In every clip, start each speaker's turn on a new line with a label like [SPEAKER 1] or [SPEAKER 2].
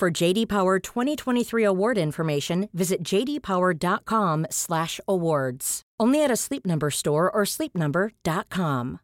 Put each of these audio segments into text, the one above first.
[SPEAKER 1] For JD Power 2023 award information, visit jdpower.com/awards. Only at a Sleep Number store or sleepnumber.com.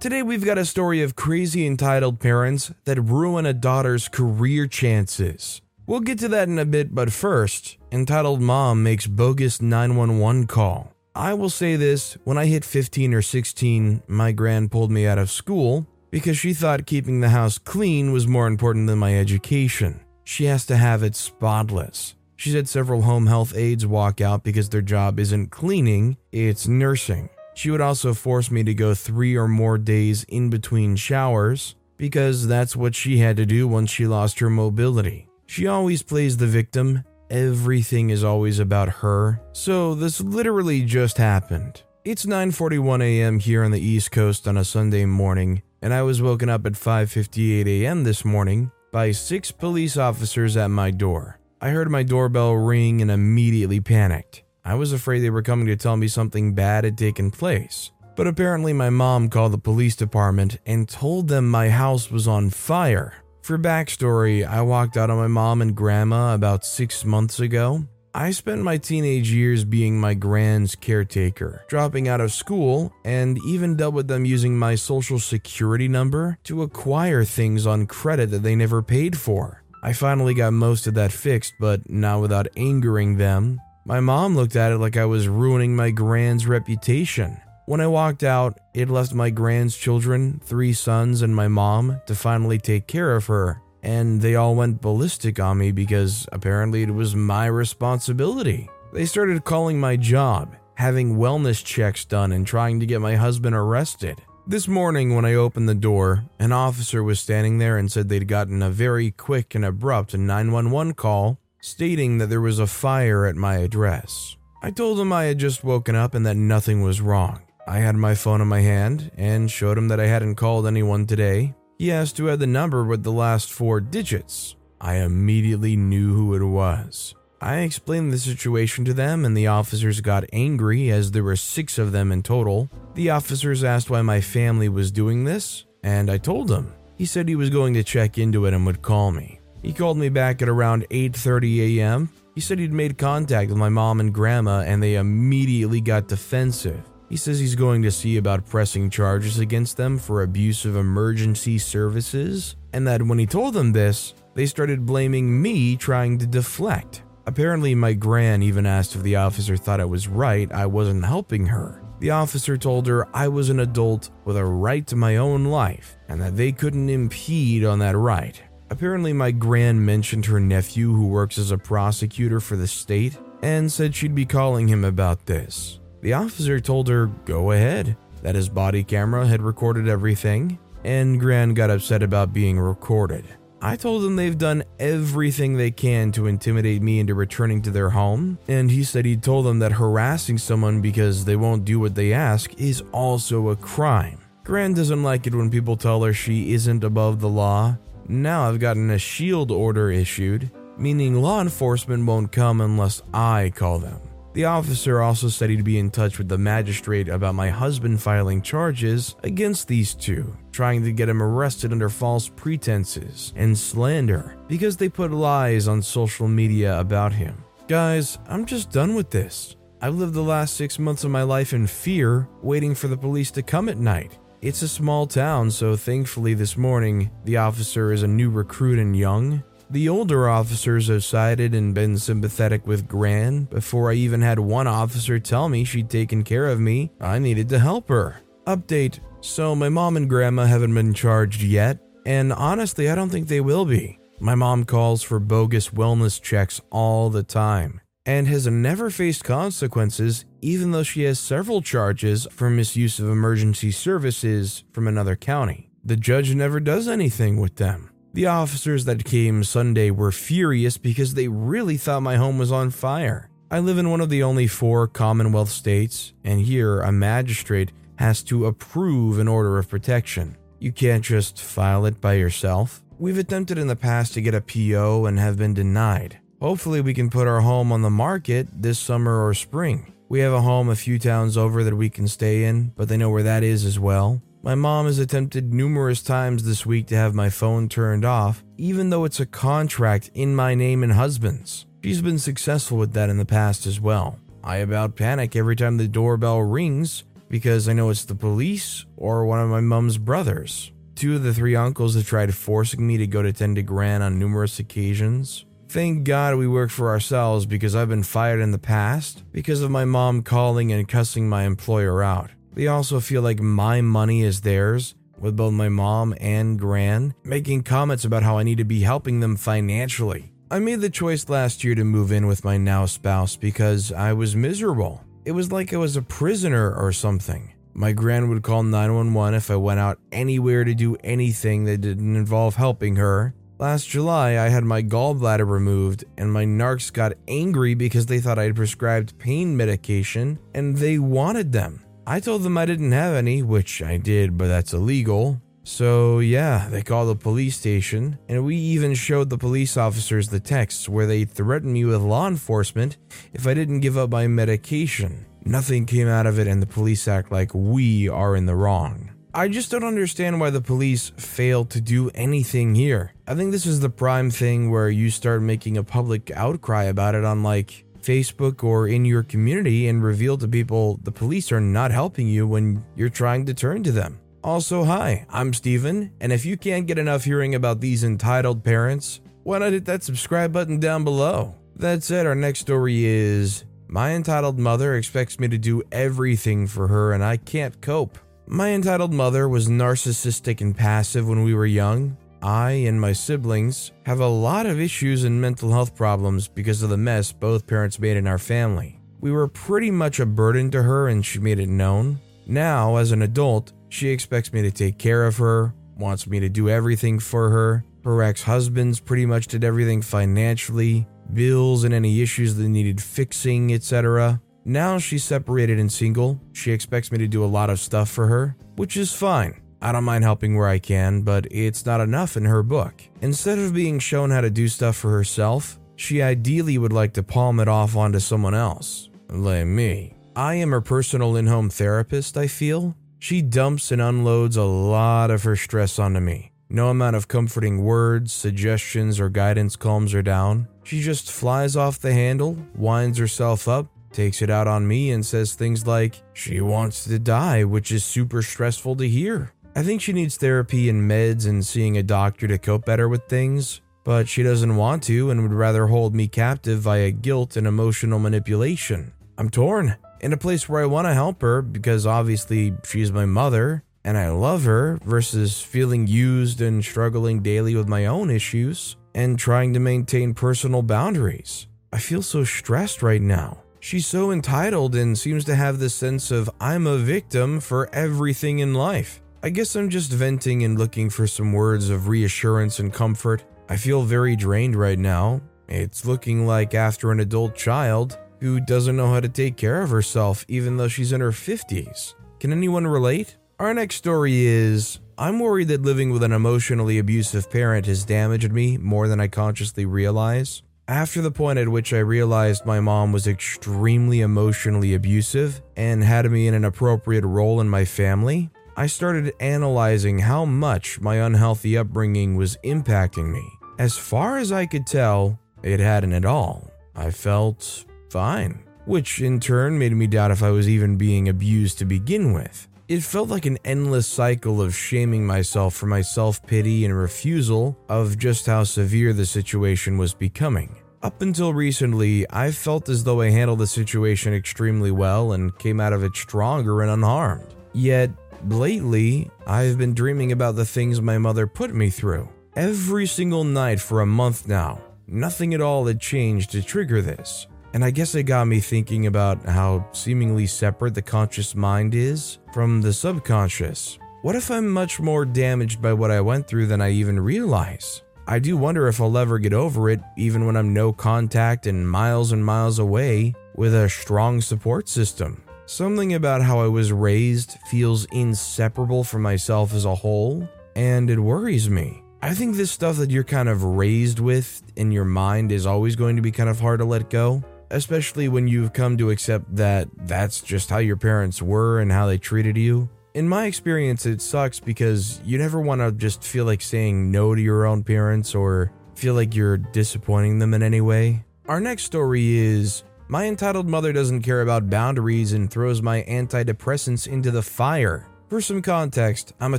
[SPEAKER 2] Today we've got a story of crazy entitled parents that ruin a daughter's career chances. We'll get to that in a bit, but first, entitled mom makes bogus 911 call. I will say this when I hit 15 or 16, my grand pulled me out of school because she thought keeping the house clean was more important than my education. She has to have it spotless. She said several home health aides walk out because their job isn't cleaning, it's nursing. She would also force me to go three or more days in between showers because that's what she had to do once she lost her mobility. She always plays the victim, everything is always about her. So this literally just happened. It's 9:41 a.m. here on the East Coast on a Sunday morning, and I was woken up at 5:58 a.m. this morning by six police officers at my door. I heard my doorbell ring and immediately panicked. I was afraid they were coming to tell me something bad had taken place. But apparently, my mom called the police department and told them my house was on fire. For backstory, I walked out on my mom and grandma about six months ago. I spent my teenage years being my grand's caretaker, dropping out of school, and even dealt with them using my social security number to acquire things on credit that they never paid for. I finally got most of that fixed, but not without angering them. My mom looked at it like I was ruining my grand's reputation. When I walked out, it left my grand's children, three sons, and my mom to finally take care of her, and they all went ballistic on me because apparently it was my responsibility. They started calling my job, having wellness checks done, and trying to get my husband arrested. This morning, when I opened the door, an officer was standing there and said they'd gotten a very quick and abrupt 911 call stating that there was a fire at my address. I told him I had just woken up and that nothing was wrong. I had my phone in my hand and showed him that I hadn't called anyone today. He asked who had the number with the last four digits. I immediately knew who it was. I explained the situation to them, and the officers got angry as there were six of them in total. The officers asked why my family was doing this, and I told them. He said he was going to check into it and would call me. He called me back at around 8:30 a.m. He said he'd made contact with my mom and grandma and they immediately got defensive. He says he's going to see about pressing charges against them for abuse of emergency services, and that when he told them this, they started blaming me trying to deflect. Apparently, my gran even asked if the officer thought I was right I wasn't helping her. The officer told her I was an adult with a right to my own life and that they couldn't impede on that right. Apparently, my gran mentioned her nephew, who works as a prosecutor for the state, and said she'd be calling him about this. The officer told her, go ahead, that his body camera had recorded everything, and Gran got upset about being recorded. I told them they've done everything they can to intimidate me into returning to their home, and he said he told them that harassing someone because they won't do what they ask is also a crime. Gran doesn't like it when people tell her she isn't above the law. Now I've gotten a shield order issued, meaning law enforcement won't come unless I call them. The officer also said he'd be in touch with the magistrate about my husband filing charges against these two, trying to get him arrested under false pretenses and slander because they put lies on social media about him. Guys, I'm just done with this. I've lived the last six months of my life in fear, waiting for the police to come at night. It's a small town, so thankfully this morning, the officer is a new recruit and young. The older officers have sided and been sympathetic with Gran before I even had one officer tell me she'd taken care of me. I needed to help her. Update So, my mom and grandma haven't been charged yet, and honestly, I don't think they will be. My mom calls for bogus wellness checks all the time and has never faced consequences, even though she has several charges for misuse of emergency services from another county. The judge never does anything with them. The officers that came Sunday were furious because they really thought my home was on fire. I live in one of the only four Commonwealth states, and here a magistrate has to approve an order of protection. You can't just file it by yourself. We've attempted in the past to get a PO and have been denied. Hopefully, we can put our home on the market this summer or spring. We have a home a few towns over that we can stay in, but they know where that is as well. My mom has attempted numerous times this week to have my phone turned off, even though it's a contract in my name and husband's. She's been successful with that in the past as well. I about panic every time the doorbell rings because I know it's the police or one of my mom's brothers. Two of the three uncles have tried forcing me to go to Ten Grand on numerous occasions. Thank God we work for ourselves because I've been fired in the past because of my mom calling and cussing my employer out. They also feel like my money is theirs, with both my mom and Gran making comments about how I need to be helping them financially. I made the choice last year to move in with my now spouse because I was miserable. It was like I was a prisoner or something. My gran would call 911 if I went out anywhere to do anything that didn't involve helping her. Last July, I had my gallbladder removed, and my narcs got angry because they thought I had prescribed pain medication and they wanted them. I told them I didn't have any, which I did, but that's illegal. So, yeah, they called the police station, and we even showed the police officers the texts where they threatened me with law enforcement if I didn't give up my medication. Nothing came out of it, and the police act like we are in the wrong. I just don't understand why the police failed to do anything here. I think this is the prime thing where you start making a public outcry about it on like Facebook or in your community and reveal to people the police are not helping you when you're trying to turn to them. Also, hi, I'm Steven, and if you can't get enough hearing about these entitled parents, why not hit that subscribe button down below? That said, our next story is My entitled mother expects me to do everything for her, and I can't cope. My entitled mother was narcissistic and passive when we were young. I and my siblings have a lot of issues and mental health problems because of the mess both parents made in our family. We were pretty much a burden to her, and she made it known. Now, as an adult, she expects me to take care of her, wants me to do everything for her. Her ex husbands pretty much did everything financially, bills and any issues that needed fixing, etc. Now she's separated and single. She expects me to do a lot of stuff for her, which is fine. I don't mind helping where I can, but it's not enough in her book. Instead of being shown how to do stuff for herself, she ideally would like to palm it off onto someone else, like me. I am her personal in home therapist, I feel, she dumps and unloads a lot of her stress onto me. No amount of comforting words, suggestions, or guidance calms her down. She just flies off the handle, winds herself up, takes it out on me, and says things like, she wants to die, which is super stressful to hear. I think she needs therapy and meds and seeing a doctor to cope better with things, but she doesn't want to and would rather hold me captive via guilt and emotional manipulation. I'm torn in a place where I want to help her because obviously she's my mother and I love her versus feeling used and struggling daily with my own issues and trying to maintain personal boundaries. I feel so stressed right now. She's so entitled and seems to have this sense of I'm a victim for everything in life. I guess I'm just venting and looking for some words of reassurance and comfort. I feel very drained right now. It's looking like after an adult child, who doesn't know how to take care of herself even though she's in her 50s. Can anyone relate? Our next story is I'm worried that living with an emotionally abusive parent has damaged me more than I consciously realize. After the point at which I realized my mom was extremely emotionally abusive and had me in an appropriate role in my family, I started analyzing how much my unhealthy upbringing was impacting me. As far as I could tell, it hadn't at all. I felt fine, which in turn made me doubt if I was even being abused to begin with. It felt like an endless cycle of shaming myself for my self pity and refusal of just how severe the situation was becoming. Up until recently, I felt as though I handled the situation extremely well and came out of it stronger and unharmed. Yet, lately, I've been dreaming about the things my mother put me through. Every single night for a month now. Nothing at all had changed to trigger this. And I guess it got me thinking about how seemingly separate the conscious mind is from the subconscious. What if I'm much more damaged by what I went through than I even realize? I do wonder if I'll ever get over it, even when I'm no contact and miles and miles away with a strong support system. Something about how I was raised feels inseparable from myself as a whole, and it worries me. I think this stuff that you're kind of raised with in your mind is always going to be kind of hard to let go, especially when you've come to accept that that's just how your parents were and how they treated you. In my experience, it sucks because you never want to just feel like saying no to your own parents or feel like you're disappointing them in any way. Our next story is My entitled mother doesn't care about boundaries and throws my antidepressants into the fire. For some context, I'm a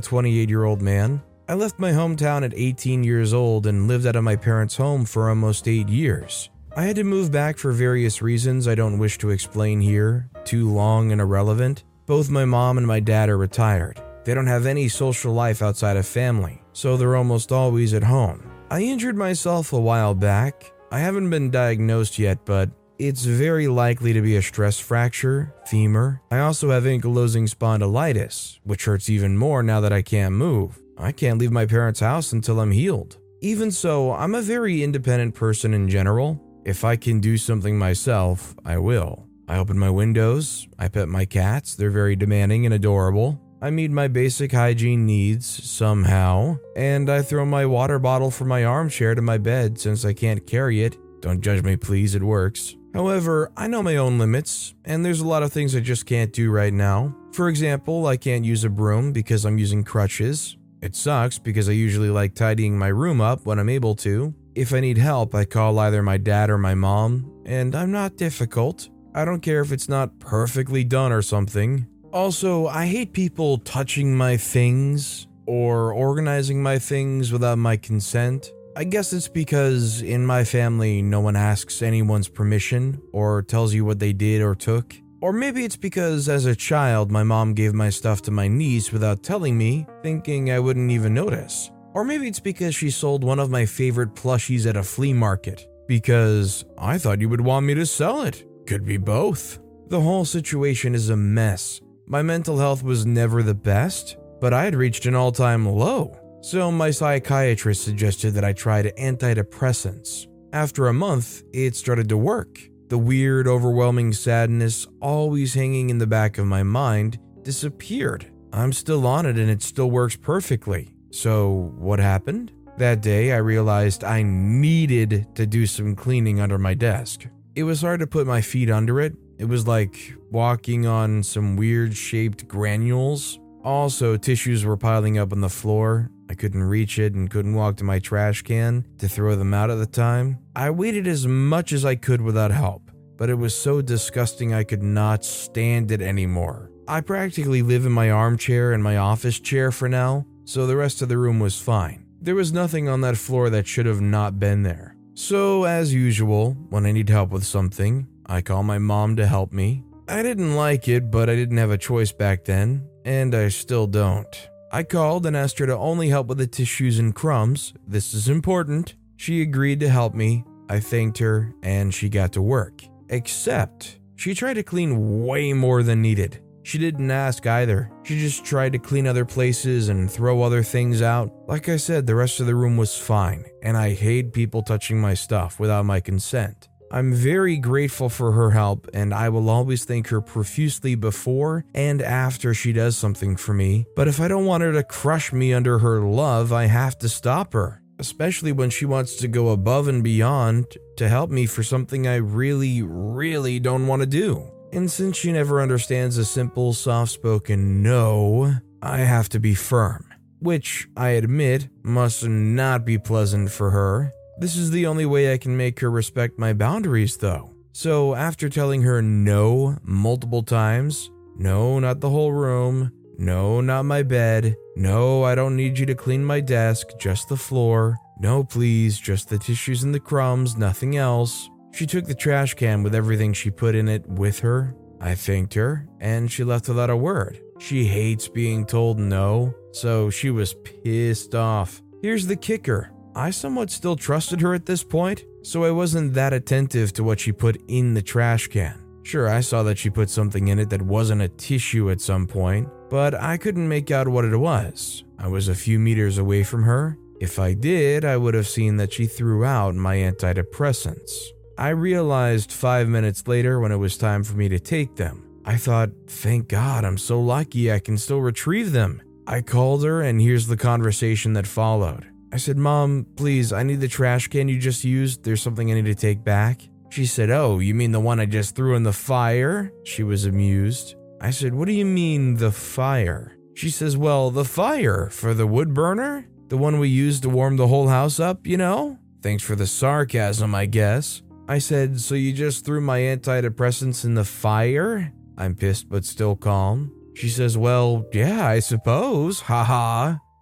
[SPEAKER 2] 28 year old man. I left my hometown at 18 years old and lived out of my parents' home for almost 8 years. I had to move back for various reasons I don't wish to explain here, too long and irrelevant. Both my mom and my dad are retired. They don't have any social life outside of family, so they're almost always at home. I injured myself a while back. I haven't been diagnosed yet, but it's very likely to be a stress fracture, femur. I also have ankylosing spondylitis, which hurts even more now that I can't move. I can't leave my parents' house until I'm healed. Even so, I'm a very independent person in general. If I can do something myself, I will. I open my windows, I pet my cats, they're very demanding and adorable. I meet my basic hygiene needs somehow, and I throw my water bottle from my armchair to my bed since I can't carry it. Don't judge me, please, it works. However, I know my own limits, and there's a lot of things I just can't do right now. For example, I can't use a broom because I'm using crutches. It sucks because I usually like tidying my room up when I'm able to. If I need help, I call either my dad or my mom, and I'm not difficult. I don't care if it's not perfectly done or something. Also, I hate people touching my things or organizing my things without my consent. I guess it's because in my family, no one asks anyone's permission or tells you what they did or took. Or maybe it's because as a child, my mom gave my stuff to my niece without telling me, thinking I wouldn't even notice. Or maybe it's because she sold one of my favorite plushies at a flea market, because I thought you would want me to sell it. Could be both. The whole situation is a mess. My mental health was never the best, but I had reached an all time low. So my psychiatrist suggested that I try antidepressants. After a month, it started to work. The weird, overwhelming sadness, always hanging in the back of my mind, disappeared. I'm still on it and it still works perfectly. So, what happened? That day, I realized I needed to do some cleaning under my desk. It was hard to put my feet under it. It was like walking on some weird shaped granules. Also, tissues were piling up on the floor, I couldn't reach it and couldn't walk to my trash can to throw them out at the time. I waited as much as I could without help, but it was so disgusting I could not stand it anymore. I practically live in my armchair and my office chair for now, so the rest of the room was fine. There was nothing on that floor that should have not been there. So, as usual, when I need help with something, I call my mom to help me. I didn't like it, but I didn't have a choice back then, and I still don't. I called and asked her to only help with the tissues and crumbs. This is important. She agreed to help me. I thanked her and she got to work. Except, she tried to clean way more than needed. She didn't ask either. She just tried to clean other places and throw other things out. Like I said, the rest of the room was fine, and I hate people touching my stuff without my consent. I'm very grateful for her help, and I will always thank her profusely before and after she does something for me. But if I don't want her to crush me under her love, I have to stop her, especially when she wants to go above and beyond to help me for something I really, really don't want to do. And since she never understands a simple, soft spoken no, I have to be firm, which I admit must not be pleasant for her. This is the only way I can make her respect my boundaries, though. So, after telling her no multiple times, no, not the whole room, no, not my bed, no, I don't need you to clean my desk, just the floor, no, please, just the tissues and the crumbs, nothing else. She took the trash can with everything she put in it with her. I thanked her, and she left without a word. She hates being told no, so she was pissed off. Here's the kicker I somewhat still trusted her at this point, so I wasn't that attentive to what she put in the trash can. Sure, I saw that she put something in it that wasn't a tissue at some point, but I couldn't make out what it was. I was a few meters away from her, If I did, I would have seen that she threw out my antidepressants. I realized five minutes later when it was time for me to take them. I thought, thank God, I'm so lucky I can still retrieve them. I called her, and here's the conversation that followed. I said, Mom, please, I need the trash can you just used. There's something I need to take back. She said, Oh, you mean the one I just threw in the fire? She was amused. I said, What do you mean, the fire? She says, Well, the fire for the wood burner? The one we used to warm the whole house up, you know? Thanks for the sarcasm, I guess. I said, So you just threw my antidepressants in the fire? I'm pissed but still calm. She says, Well, yeah, I suppose. Ha ha.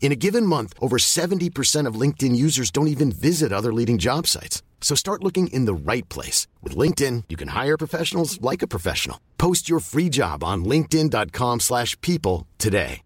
[SPEAKER 3] In a given month, over 70% of LinkedIn users don't even visit other leading job sites. So start looking in the right place. With LinkedIn, you can hire professionals like a professional. Post your free job on linkedin.com slash people today.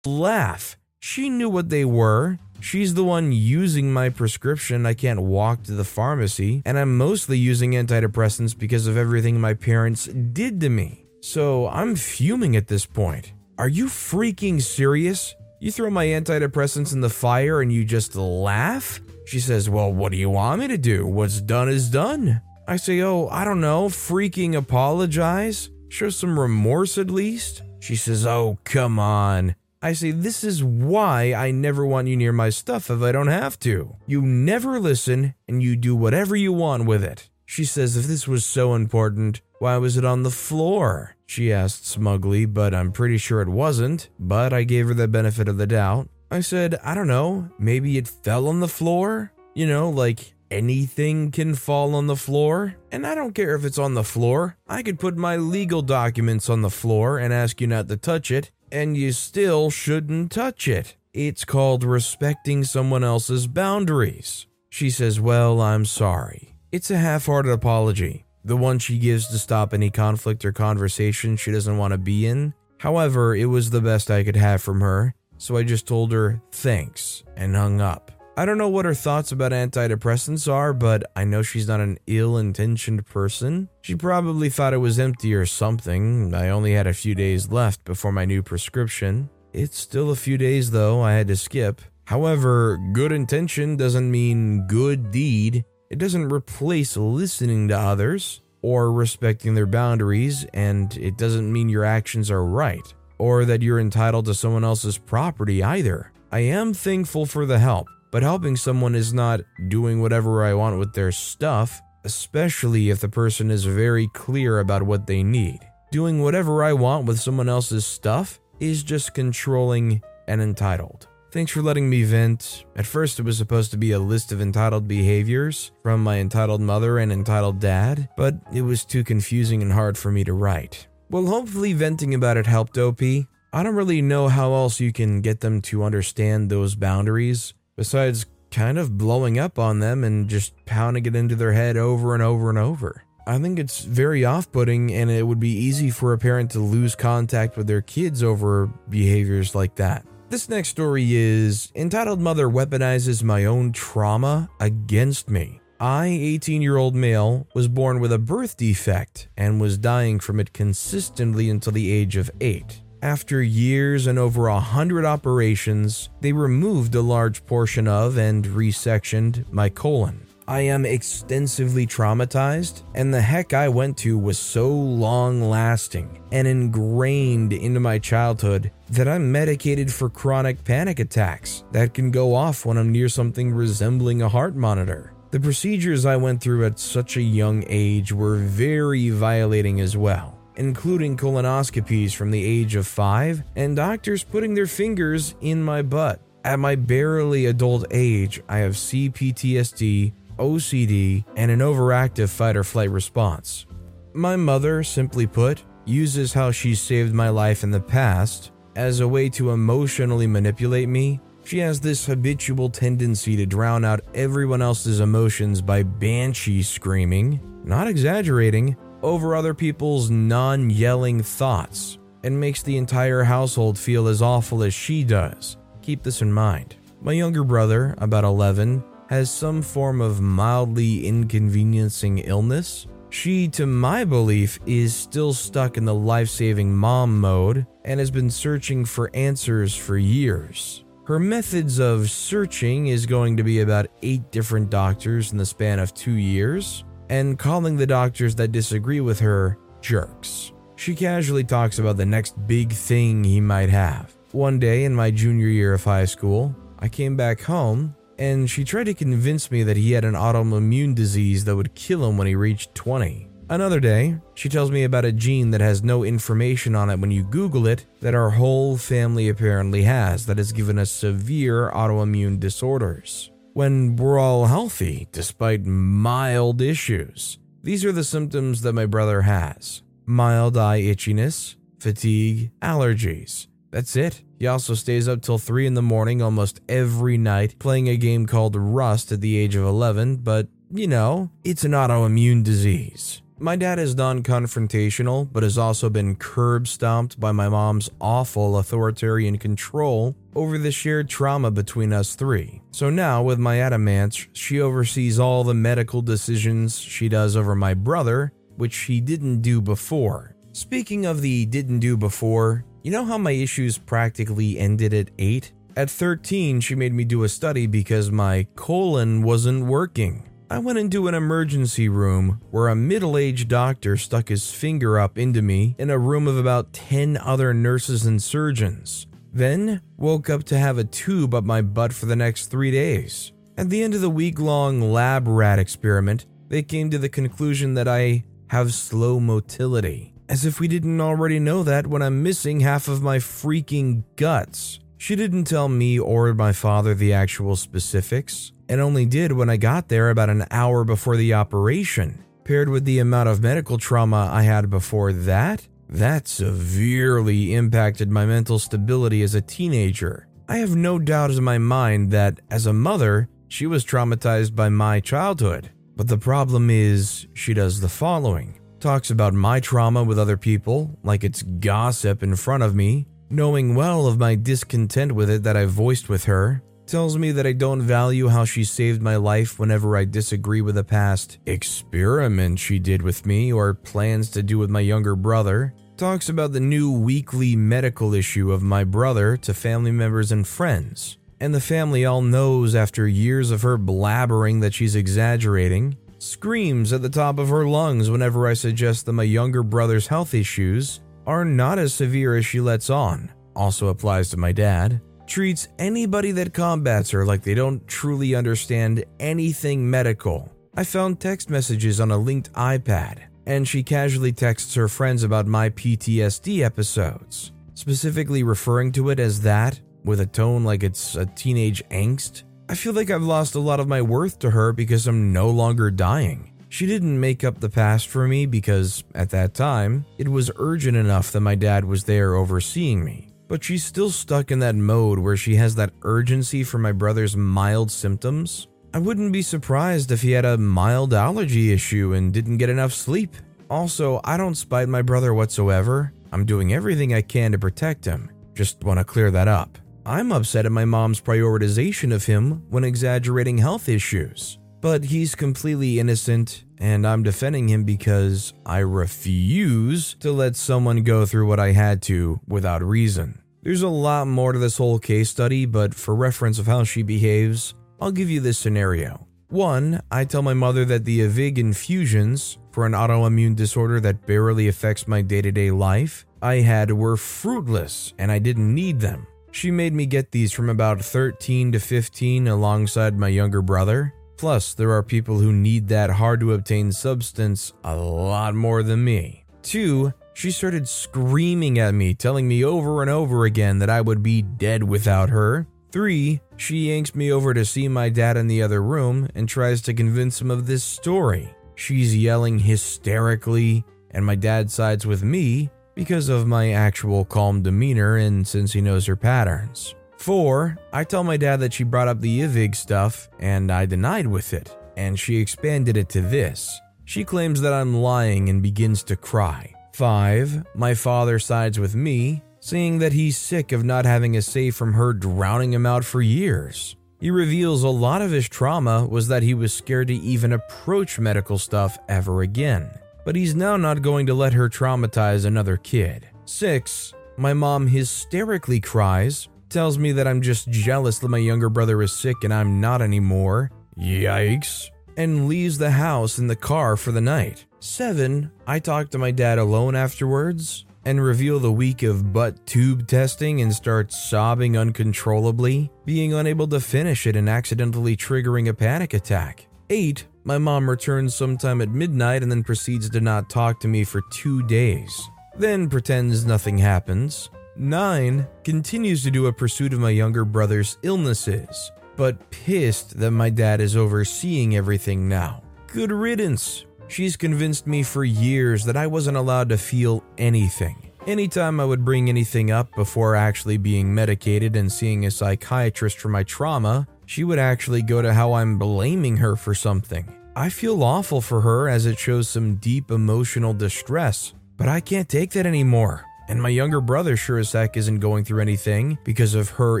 [SPEAKER 2] laugh. She knew what they were. She's the one using my prescription. I can't walk to the pharmacy, and I'm mostly using antidepressants because of everything my parents did to me. So I'm fuming at this point. Are you freaking serious? You throw my antidepressants in the fire and you just laugh? She says, Well, what do you want me to do? What's done is done. I say, Oh, I don't know, freaking apologize? Show some remorse at least? She says, Oh, come on. I say, This is why I never want you near my stuff if I don't have to. You never listen and you do whatever you want with it. She says, If this was so important, why was it on the floor? She asked smugly, but I'm pretty sure it wasn't. But I gave her the benefit of the doubt. I said, I don't know, maybe it fell on the floor? You know, like anything can fall on the floor. And I don't care if it's on the floor. I could put my legal documents on the floor and ask you not to touch it, and you still shouldn't touch it. It's called respecting someone else's boundaries. She says, Well, I'm sorry. It's a half hearted apology, the one she gives to stop any conflict or conversation she doesn't want to be in. However, it was the best I could have from her, so I just told her thanks and hung up. I don't know what her thoughts about antidepressants are, but I know she's not an ill intentioned person. She probably thought it was empty or something. I only had a few days left before my new prescription. It's still a few days though, I had to skip. However, good intention doesn't mean good deed. It doesn't replace listening to others or respecting their boundaries, and it doesn't mean your actions are right or that you're entitled to someone else's property either. I am thankful for the help, but helping someone is not doing whatever I want with their stuff, especially if the person is very clear about what they need. Doing whatever I want with someone else's stuff is just controlling and entitled. Thanks for letting me vent. At first, it was supposed to be a list of entitled behaviors from my entitled mother and entitled dad, but it was too confusing and hard for me to write. Well, hopefully, venting about it helped OP. I don't really know how else you can get them to understand those boundaries, besides kind of blowing up on them and just pounding it into their head over and over and over. I think it's very off putting, and it would be easy for a parent to lose contact with their kids over behaviors like that. This next story is entitled Mother Weaponizes My Own Trauma Against Me. I, 18 year old male, was born with a birth defect and was dying from it consistently until the age of 8. After years and over a hundred operations, they removed a large portion of and resectioned my colon. I am extensively traumatized, and the heck I went to was so long lasting and ingrained into my childhood that I'm medicated for chronic panic attacks that can go off when I'm near something resembling a heart monitor. The procedures I went through at such a young age were very violating as well, including colonoscopies from the age of five and doctors putting their fingers in my butt. At my barely adult age, I have CPTSD, OCD, and an overactive fight or flight response. My mother, simply put, uses how she saved my life in the past as a way to emotionally manipulate me. She has this habitual tendency to drown out everyone else's emotions by banshee screaming, not exaggerating, over other people's non yelling thoughts, and makes the entire household feel as awful as she does. Keep this in mind. My younger brother, about 11, has some form of mildly inconveniencing illness. She, to my belief, is still stuck in the life saving mom mode and has been searching for answers for years. Her methods of searching is going to be about eight different doctors in the span of two years, and calling the doctors that disagree with her jerks. She casually talks about the next big thing he might have. One day in my junior year of high school, I came back home and she tried to convince me that he had an autoimmune disease that would kill him when he reached 20. Another day, she tells me about a gene that has no information on it when you Google it that our whole family apparently has that has given us severe autoimmune disorders. When we're all healthy, despite mild issues. These are the symptoms that my brother has mild eye itchiness, fatigue, allergies. That's it. He also stays up till 3 in the morning almost every night playing a game called Rust at the age of 11, but you know, it's an autoimmune disease. My dad is non confrontational, but has also been curb stomped by my mom's awful authoritarian control over the shared trauma between us three. So now, with my adamants, she oversees all the medical decisions she does over my brother, which she didn't do before. Speaking of the didn't do before, you know how my issues practically ended at 8? At 13, she made me do a study because my colon wasn't working. I went into an emergency room where a middle aged doctor stuck his finger up into me in a room of about 10 other nurses and surgeons. Then woke up to have a tube up my butt for the next three days. At the end of the week long lab rat experiment, they came to the conclusion that I have slow motility. As if we didn't already know that when I'm missing half of my freaking guts. She didn't tell me or my father the actual specifics, and only did when I got there about an hour before the operation. Paired with the amount of medical trauma I had before that, that severely impacted my mental stability as a teenager. I have no doubt in my mind that, as a mother, she was traumatized by my childhood. But the problem is, she does the following talks about my trauma with other people, like it's gossip in front of me, knowing well of my discontent with it that I voiced with her, tells me that I don't value how she saved my life whenever I disagree with a past experiment she did with me or plans to do with my younger brother, talks about the new weekly medical issue of my brother to family members and friends. And the family all knows after years of her blabbering that she's exaggerating, screams at the top of her lungs whenever I suggest that my younger brother's health issues are not as severe as she lets on. Also applies to my dad treats anybody that combats her like they don't truly understand anything medical. I found text messages on a linked iPad, and she casually texts her friends about my PTSD episodes, specifically referring to it as that with a tone like it's a teenage angst. I feel like I've lost a lot of my worth to her because I'm no longer dying. She didn't make up the past for me because, at that time, it was urgent enough that my dad was there overseeing me but she's still stuck in that mode where she has that urgency for my brother's mild symptoms. I wouldn't be surprised if he had a mild allergy issue and didn't get enough sleep. Also, I don't spite my brother whatsoever. I'm doing everything I can to protect him. Just want to clear that up. I'm upset at my mom's prioritization of him when exaggerating health issues. But he's completely innocent, and I'm defending him because I refuse to let someone go through what I had to without reason. There's a lot more to this whole case study, but for reference of how she behaves, I'll give you this scenario. One, I tell my mother that the IVIG infusions for an autoimmune disorder that barely affects my day to day life I had were fruitless and I didn't need them. She made me get these from about 13 to 15 alongside my younger brother. Plus, there are people who need that hard to obtain substance a lot more than me. 2. She started screaming at me, telling me over and over again that I would be dead without her. 3. She yanks me over to see my dad in the other room and tries to convince him of this story. She's yelling hysterically, and my dad sides with me because of my actual calm demeanor and since he knows her patterns. 4. I tell my dad that she brought up the IVIG stuff, and I denied with it, and she expanded it to this. She claims that I'm lying and begins to cry. 5. My father sides with me, saying that he's sick of not having a say from her drowning him out for years. He reveals a lot of his trauma was that he was scared to even approach medical stuff ever again. But he's now not going to let her traumatize another kid. 6. My mom hysterically cries, tells me that I'm just jealous that my younger brother is sick and I'm not anymore. Yikes. And leaves the house in the car for the night. 7. I talk to my dad alone afterwards and reveal the week of butt tube testing and start sobbing uncontrollably, being unable to finish it and accidentally triggering a panic attack. 8. My mom returns sometime at midnight and then proceeds to not talk to me for two days, then pretends nothing happens. 9. Continues to do a pursuit of my younger brother's illnesses, but pissed that my dad is overseeing everything now. Good riddance. She's convinced me for years that I wasn't allowed to feel anything. Anytime I would bring anything up before actually being medicated and seeing a psychiatrist for my trauma, she would actually go to how I'm blaming her for something. I feel awful for her as it shows some deep emotional distress, but I can't take that anymore. And my younger brother sure as heck isn't going through anything because of her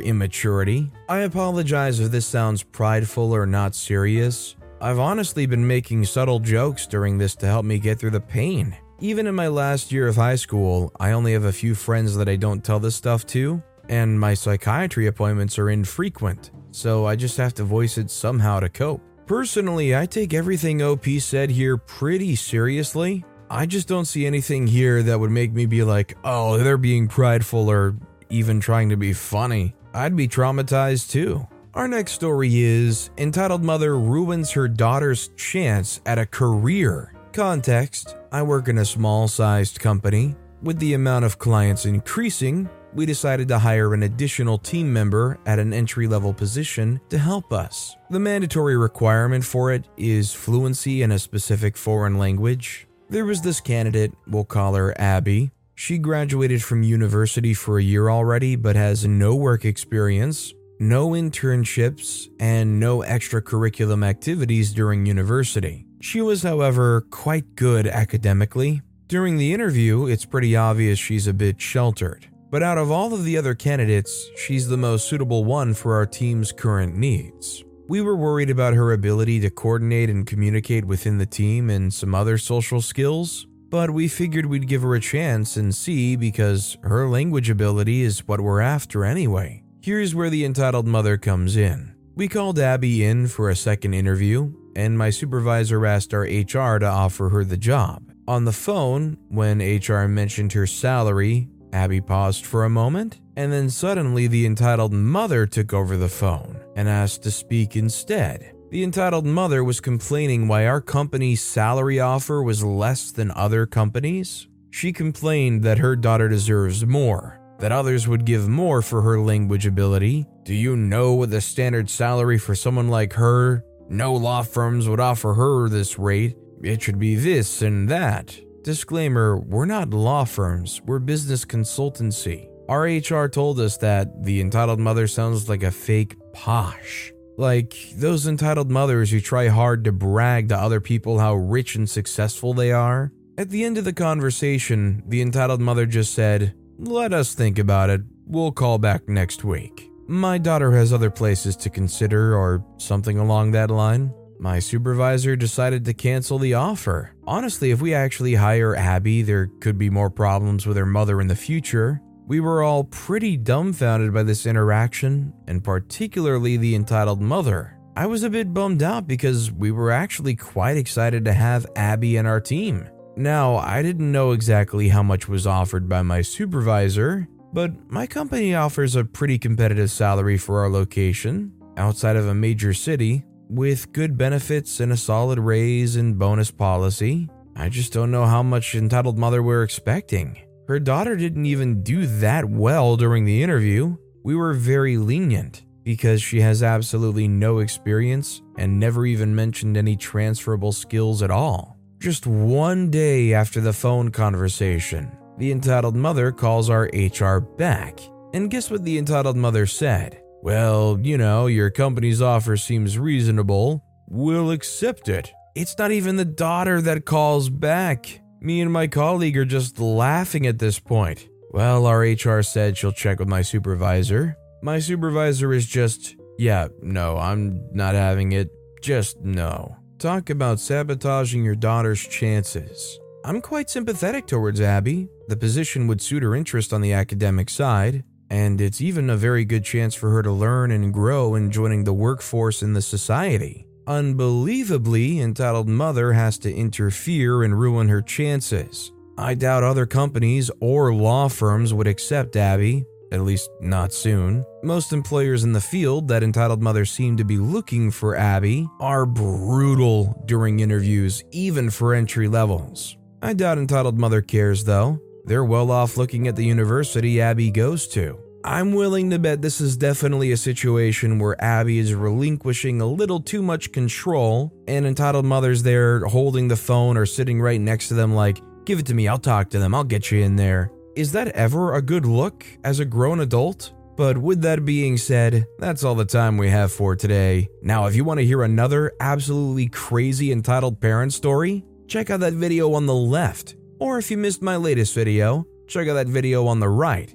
[SPEAKER 2] immaturity. I apologize if this sounds prideful or not serious. I've honestly been making subtle jokes during this to help me get through the pain. Even in my last year of high school, I only have a few friends that I don't tell this stuff to, and my psychiatry appointments are infrequent, so I just have to voice it somehow to cope. Personally, I take everything OP said here pretty seriously. I just don't see anything here that would make me be like, oh, they're being prideful or even trying to be funny. I'd be traumatized too. Our next story is entitled Mother Ruins Her Daughter's Chance at a Career. Context I work in a small sized company. With the amount of clients increasing, we decided to hire an additional team member at an entry level position to help us. The mandatory requirement for it is fluency in a specific foreign language. There was this candidate, we'll call her Abby. She graduated from university for a year already but has no work experience no internships, and no extracurriculum activities during university. She was, however, quite good academically. During the interview, it's pretty obvious she's a bit sheltered. But out of all of the other candidates, she's the most suitable one for our team's current needs. We were worried about her ability to coordinate and communicate within the team and some other social skills, but we figured we'd give her a chance and see because her language ability is what we're after anyway. Here's where the entitled mother comes in. We called Abby in for a second interview, and my supervisor asked our HR to offer her the job. On the phone, when HR mentioned her salary, Abby paused for a moment, and then suddenly the entitled mother took over the phone and asked to speak instead. The entitled mother was complaining why our company's salary offer was less than other companies. She complained that her daughter deserves more that others would give more for her language ability. Do you know what the standard salary for someone like her? No law firms would offer her this rate. It should be this and that. Disclaimer We're not law firms, we're business consultancy. Our HR told us that the entitled mother sounds like a fake posh. Like those entitled mothers who try hard to brag to other people how rich and successful they are. At the end of the conversation, the entitled mother just said, let us think about it. We'll call back next week. My daughter has other places to consider, or something along that line. My supervisor decided to cancel the offer. Honestly, if we actually hire Abby, there could be more problems with her mother in the future. We were all pretty dumbfounded by this interaction, and particularly the entitled mother. I was a bit bummed out because we were actually quite excited to have Abby in our team. Now, I didn't know exactly how much was offered by my supervisor, but my company offers a pretty competitive salary for our location. Outside of a major city, with good benefits and a solid raise and bonus policy. I just don't know how much entitled mother we're expecting. Her daughter didn't even do that well during the interview. We were very lenient because she has absolutely no experience and never even mentioned any transferable skills at all. Just one day after the phone conversation, the entitled mother calls our HR back. And guess what the entitled mother said? Well, you know, your company's offer seems reasonable. We'll accept it. It's not even the daughter that calls back. Me and my colleague are just laughing at this point. Well, our HR said she'll check with my supervisor. My supervisor is just, yeah, no, I'm not having it. Just no. Talk about sabotaging your daughter's chances. I'm quite sympathetic towards Abby. The position would suit her interest on the academic side, and it's even a very good chance for her to learn and grow in joining the workforce in the society. Unbelievably, entitled mother has to interfere and ruin her chances. I doubt other companies or law firms would accept Abby, at least not soon. Most employers in the field that entitled mother seem to be looking for Abby are brutal during interviews, even for entry levels. I doubt entitled mother cares though. They're well off looking at the university Abby goes to. I'm willing to bet this is definitely a situation where Abby is relinquishing a little too much control, and entitled mother's there holding the phone or sitting right next to them, like, give it to me, I'll talk to them, I'll get you in there. Is that ever a good look as a grown adult? But with that being said, that's all the time we have for today. Now, if you want to hear another absolutely crazy entitled parent story, check out that video on the left. Or if you missed my latest video, check out that video on the right.